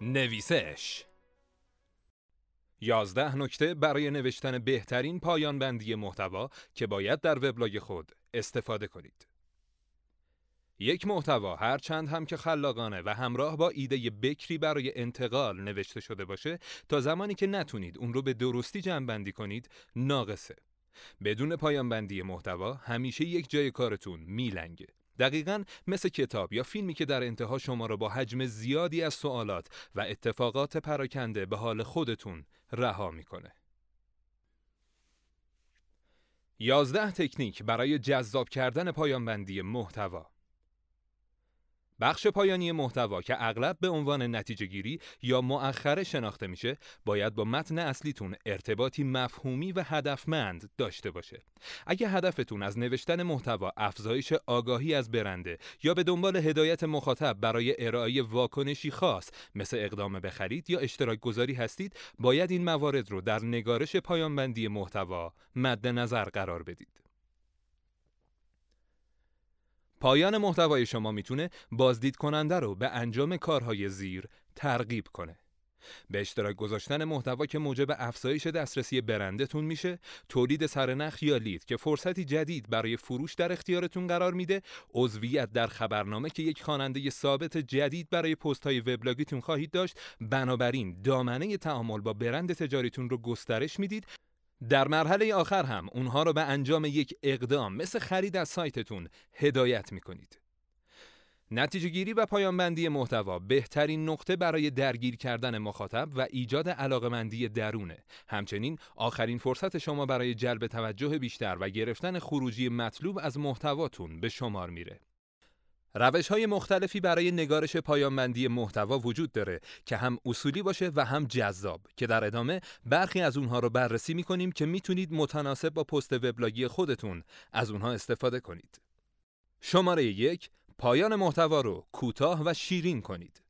نویسش یازده نکته برای نوشتن بهترین پایان بندی محتوا که باید در وبلاگ خود استفاده کنید. یک محتوا هر چند هم که خلاقانه و همراه با ایده بکری برای انتقال نوشته شده باشه تا زمانی که نتونید اون رو به درستی جمع کنید ناقصه. بدون پایان بندی محتوا همیشه یک جای کارتون میلنگه. دقیقا مثل کتاب یا فیلمی که در انتها شما را با حجم زیادی از سوالات و اتفاقات پراکنده به حال خودتون رها می‌کنه. یازده تکنیک برای جذاب کردن پایانبندی محتوا بخش پایانی محتوا که اغلب به عنوان نتیجه گیری یا مؤخره شناخته میشه باید با متن اصلیتون ارتباطی مفهومی و هدفمند داشته باشه. اگه هدفتون از نوشتن محتوا افزایش آگاهی از برنده یا به دنبال هدایت مخاطب برای ارائه واکنشی خاص مثل اقدام به خرید یا اشتراک گذاری هستید باید این موارد رو در نگارش پایانبندی محتوا مد نظر قرار بدید. پایان محتوای شما می‌تونه بازدید کننده رو به انجام کارهای زیر ترغیب کنه. به اشتراک گذاشتن محتوا که موجب افزایش دسترسی برندتون میشه، تولید سرنخ یا لید که فرصتی جدید برای فروش در اختیارتون قرار میده، عضویت در خبرنامه که یک خواننده ثابت جدید برای پست های وبلاگیتون خواهید داشت، بنابراین دامنه تعامل با برند تجاریتون رو گسترش می‌دید در مرحله آخر هم اونها رو به انجام یک اقدام مثل خرید از سایتتون هدایت می کنید. نتیجه گیری و پایانبندی محتوا بهترین نقطه برای درگیر کردن مخاطب و ایجاد علاقمندی درونه. همچنین آخرین فرصت شما برای جلب توجه بیشتر و گرفتن خروجی مطلوب از محتواتون به شمار میره. روش های مختلفی برای نگارش پایانبندی محتوا وجود داره که هم اصولی باشه و هم جذاب که در ادامه برخی از اونها رو بررسی می‌کنیم که می‌تونید متناسب با پست وبلاگی خودتون از اونها استفاده کنید. شماره یک پایان محتوا رو کوتاه و شیرین کنید.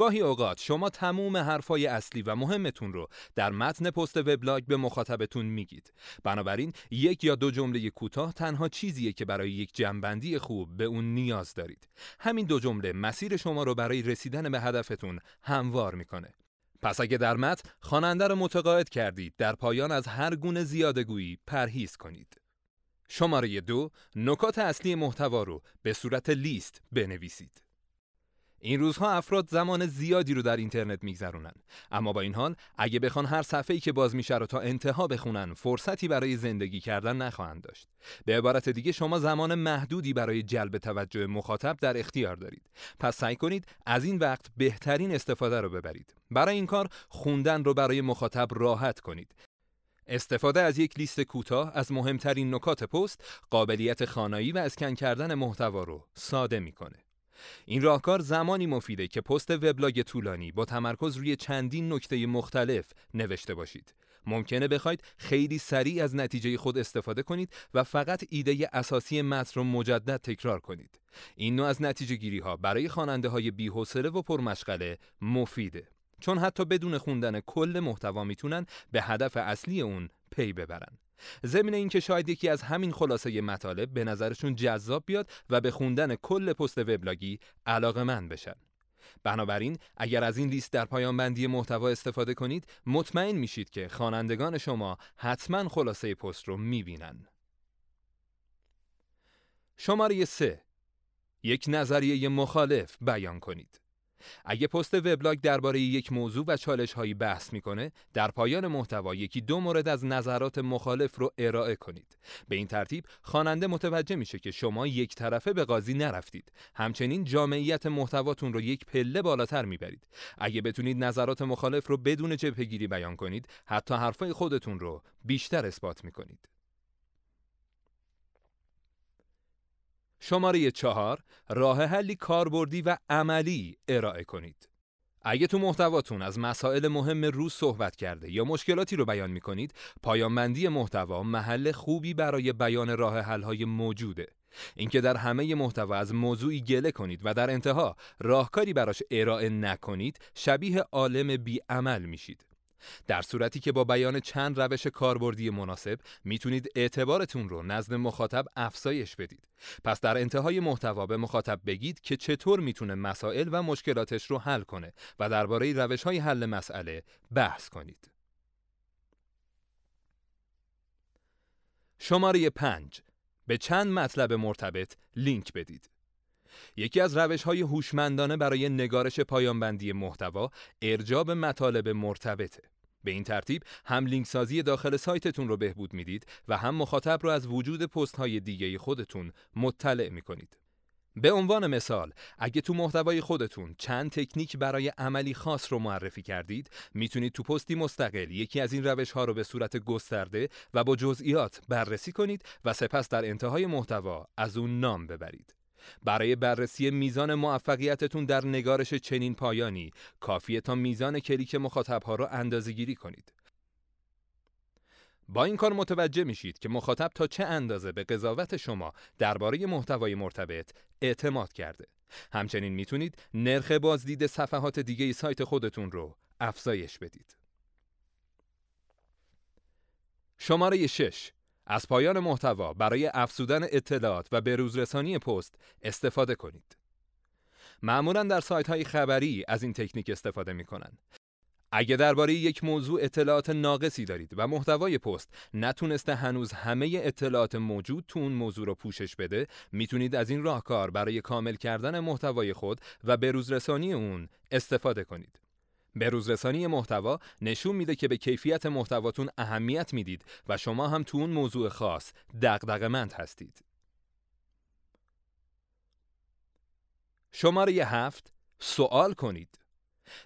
گاهی اوقات شما تموم حرفای اصلی و مهمتون رو در متن پست وبلاگ به مخاطبتون میگید. بنابراین یک یا دو جمله کوتاه تنها چیزیه که برای یک جنبندی خوب به اون نیاز دارید. همین دو جمله مسیر شما رو برای رسیدن به هدفتون هموار می‌کنه. پس اگه در متن خواننده رو متقاعد کردید در پایان از هر گونه زیادگویی پرهیز کنید. شماره دو نکات اصلی محتوا رو به صورت لیست بنویسید. این روزها افراد زمان زیادی رو در اینترنت میگذرونن. اما با این حال اگه بخوان هر صفحه‌ای که باز میشه رو تا انتها بخونن فرصتی برای زندگی کردن نخواهند داشت. به عبارت دیگه شما زمان محدودی برای جلب توجه مخاطب در اختیار دارید. پس سعی کنید از این وقت بهترین استفاده رو ببرید. برای این کار خوندن رو برای مخاطب راحت کنید. استفاده از یک لیست کوتاه از مهمترین نکات پست قابلیت خانایی و اسکن کردن محتوا رو ساده می‌کنه. این راهکار زمانی مفیده که پست وبلاگ طولانی با تمرکز روی چندین نکته مختلف نوشته باشید. ممکنه بخواید خیلی سریع از نتیجه خود استفاده کنید و فقط ایده اساسی متن رو مجدد تکرار کنید. این نوع از نتیجه گیری ها برای خواننده های بی‌حوصله و پرمشغله مفیده. چون حتی بدون خوندن کل محتوا می‌تونن به هدف اصلی اون پی ببرن. ضمن اینکه شاید یکی از همین خلاصه مطالب به نظرشون جذاب بیاد و به خوندن کل پست وبلاگی علاقه من بشن. بنابراین اگر از این لیست در پایان بندی محتوا استفاده کنید مطمئن میشید که خوانندگان شما حتما خلاصه پست رو می‌بینن. شماره 3 یک نظریه مخالف بیان کنید. اگه پست وبلاگ درباره یک موضوع و چالش هایی بحث می‌کنه در پایان محتوا یکی دو مورد از نظرات مخالف رو ارائه کنید. به این ترتیب خواننده متوجه میشه که شما یک طرفه به قاضی نرفتید. همچنین جامعیت محتواتون رو یک پله بالاتر می‌برید. اگه بتونید نظرات مخالف رو بدون جبهگیری بیان کنید حتی حرفای خودتون رو بیشتر اثبات می‌کنید. شماره چهار راه حلی کاربردی و عملی ارائه کنید. اگه تو محتواتون از مسائل مهم روز صحبت کرده یا مشکلاتی رو بیان می کنید، پایانبندی محتوا محل خوبی برای بیان راه های موجوده. اینکه در همه محتوا از موضوعی گله کنید و در انتها راهکاری براش ارائه نکنید، شبیه عالم بیعمل میشید. در صورتی که با بیان چند روش کاربردی مناسب می‌تونید اعتبارتون رو نزد مخاطب افزایش بدید. پس در انتهای محتوا به مخاطب بگید که چطور می‌تونه مسائل و مشکلاتش رو حل کنه و درباره روش های حل مسئله بحث کنید. شماره 5 به چند مطلب مرتبط لینک بدید. یکی از روش های هوشمندانه برای نگارش پایانبندی محتوا ارجاب مطالب مرتبطه. به این ترتیب هم لینک سازی داخل سایتتون رو بهبود می‌دید و هم مخاطب رو از وجود پست های دیگه خودتون مطلع می‌کنید. به عنوان مثال اگه تو محتوای خودتون چند تکنیک برای عملی خاص رو معرفی کردید می‌تونید تو پستی مستقل یکی از این روش ها رو به صورت گسترده و با جزئیات بررسی کنید و سپس در انتهای محتوا از اون نام ببرید برای بررسی میزان موفقیتتون در نگارش چنین پایانی کافیه تا میزان کلیک مخاطبها را اندازه گیری کنید. با این کار متوجه میشید که مخاطب تا چه اندازه به قضاوت شما درباره محتوای مرتبط اعتماد کرده. همچنین می‌تونید نرخ بازدید صفحات دیگه سایت خودتون رو افزایش بدید. شماره 6 از پایان محتوا برای افزودن اطلاعات و بروزرسانی پست استفاده کنید. معمولا در سایت های خبری از این تکنیک استفاده می کنند. اگه درباره یک موضوع اطلاعات ناقصی دارید و محتوای پست نتونسته هنوز همه اطلاعات موجود تو اون موضوع رو پوشش بده می‌تونید از این راهکار برای کامل کردن محتوای خود و بروزرسانی اون استفاده کنید بروزرسانی محتوا نشون میده که به کیفیت محتواتون اهمیت می‌دید و شما هم تو اون موضوع خاص دغدغه‌مند هستید. شماره هفت سوال کنید.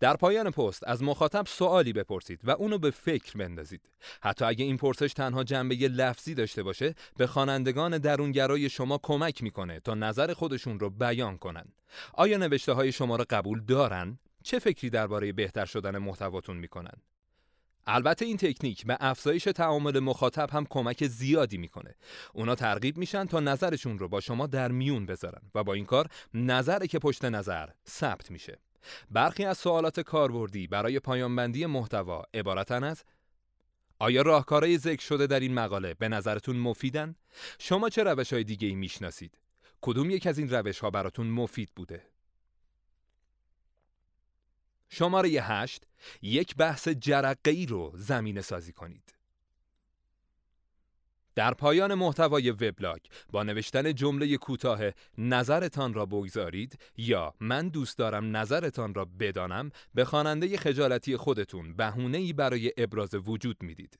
در پایان پست از مخاطب سوالی بپرسید و اونو به فکر بندازید. حتی اگه این پرسش تنها جنبه لفظی داشته باشه، به خوانندگان درونگرای شما کمک می‌کنه تا نظر خودشون رو بیان کنن. آیا نوشته های شما را قبول دارن؟ چه فکری درباره بهتر شدن محتواتون می‌کنن؟ البته این تکنیک به افزایش تعامل مخاطب هم کمک زیادی می‌کنه. اونا ترغیب میشن تا نظرشون رو با شما در میون بذارن و با این کار نظری که پشت نظر ثبت میشه. برخی از سوالات کاربردی برای پایانبندی محتوا عبارتن از آیا راهکارهای ذکر شده در این مقاله به نظرتون مفیدن؟ شما چه روش های دیگه ای می‌شناسید؟ کدوم یک از این روش ها براتون مفید بوده؟ شماره 8 یک بحث جرقه ای رو زمینه سازی کنید. در پایان محتوای وبلاگ با نوشتن جمله کوتاه نظرتان را بگذارید یا من دوست دارم نظرتان را بدانم به خواننده خجالتی خودتون بهونه ای برای ابراز وجود می‌دید.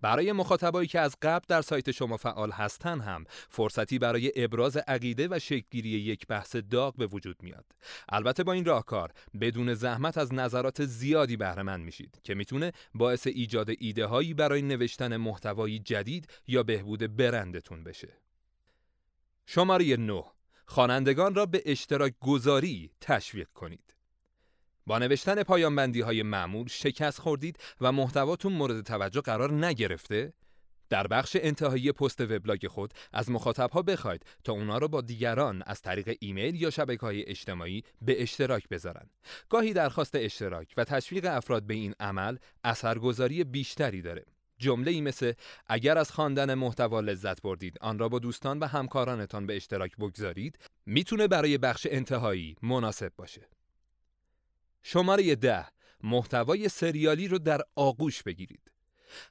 برای مخاطبایی که از قبل در سایت شما فعال هستن هم فرصتی برای ابراز عقیده و شکلگیری یک بحث داغ به وجود میاد. البته با این راهکار بدون زحمت از نظرات زیادی بهره مند میشید که می‌تونه باعث ایجاد ایده هایی برای نوشتن محتوایی جدید یا بهبود برندتون بشه. شماره 9 خوانندگان را به اشتراک گذاری تشویق کنید. با نوشتن پایان بندی های معمول شکست خوردید و محتواتون مورد توجه قرار نگرفته؟ در بخش انتهایی پست وبلاگ خود از مخاطبها بخواید تا اونا را با دیگران از طریق ایمیل یا شبکه های اجتماعی به اشتراک بذارن. گاهی درخواست اشتراک و تشویق افراد به این عمل اثرگذاری بیشتری داره. جمله ای مثل اگر از خواندن محتوا لذت بردید آن را با دوستان و همکارانتان به اشتراک بگذارید می‌تونه برای بخش انتهایی مناسب باشه. شماره ده محتوای سریالی رو در آغوش بگیرید.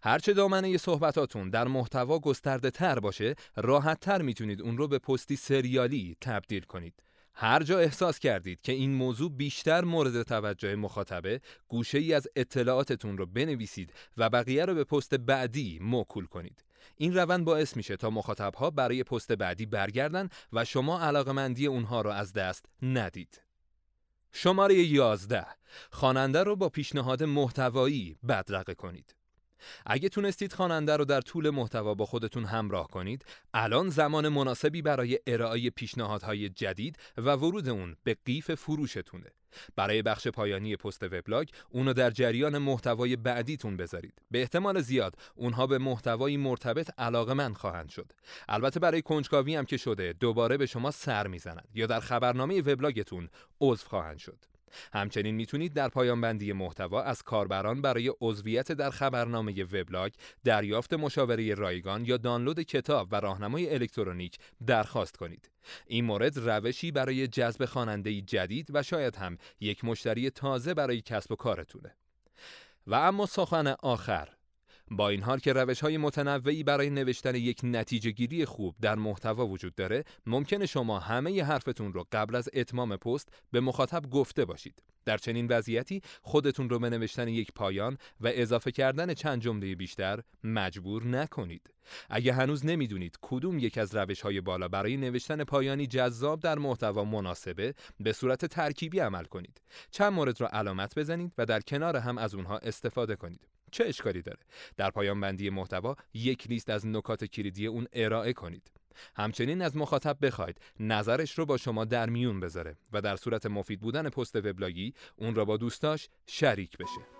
هرچه دامنه صحبتاتون در محتوا گسترده تر باشه راحت تر می‌تونید اون رو به پستی سریالی تبدیل کنید. هر جا احساس کردید که این موضوع بیشتر مورد توجه مخاطبه گوشه ای از اطلاعاتتون رو بنویسید و بقیه رو به پست بعدی موکول کنید. این روند باعث میشه تا مخاطبها برای پست بعدی برگردن و شما علاقمندی اونها رو از دست ندید. شماره 11 خواننده رو با پیشنهاد محتوایی بدرقه کنید. اگه تونستید خواننده رو در طول محتوا با خودتون همراه کنید، الان زمان مناسبی برای ارائه پیشنهادهای جدید و ورود اون به قیف فروشتونه. برای بخش پایانی پست وبلاگ اونو در جریان محتوای بعدیتون بذارید. به احتمال زیاد اونها به محتوایی مرتبط علاقمند خواهند شد. البته برای کنجکاوی هم که شده دوباره به شما سر می‌زنند یا در خبرنامه وبلاگتون عضو خواهند شد. همچنین می‌تونید در پایان بندی محتوا از کاربران برای عضویت در خبرنامه وبلاگ، دریافت مشاوره رایگان یا دانلود کتاب و راهنمای الکترونیک درخواست کنید. این مورد روشی برای جذب خواننده جدید و شاید هم یک مشتری تازه برای کسب و کارتونه. و اما سخن آخر با این حال که روش های متنوعی برای نوشتن یک نتیجه گیری خوب در محتوا وجود داره ممکنه شما همه ی حرفتون رو قبل از اتمام پست به مخاطب گفته باشید. در چنین وضعیتی خودتون رو به نوشتن یک پایان و اضافه کردن چند جمله بیشتر مجبور نکنید. اگه هنوز نمی‌دونید کدوم یک از روش های بالا برای نوشتن پایانی جذاب در محتوا مناسبه به صورت ترکیبی عمل کنید. چند مورد را علامت بزنید و در کنار هم از اونها استفاده کنید. چه اشکالی داره؟ در پایان بندی محتوا یک لیست از نکات کلیدی اون ارائه کنید. همچنین از مخاطب بخواید. نظرش رو با شما در میون بذاره و در صورت مفید بودن پست وبلاگی اون را با دوستاش شریک بشه.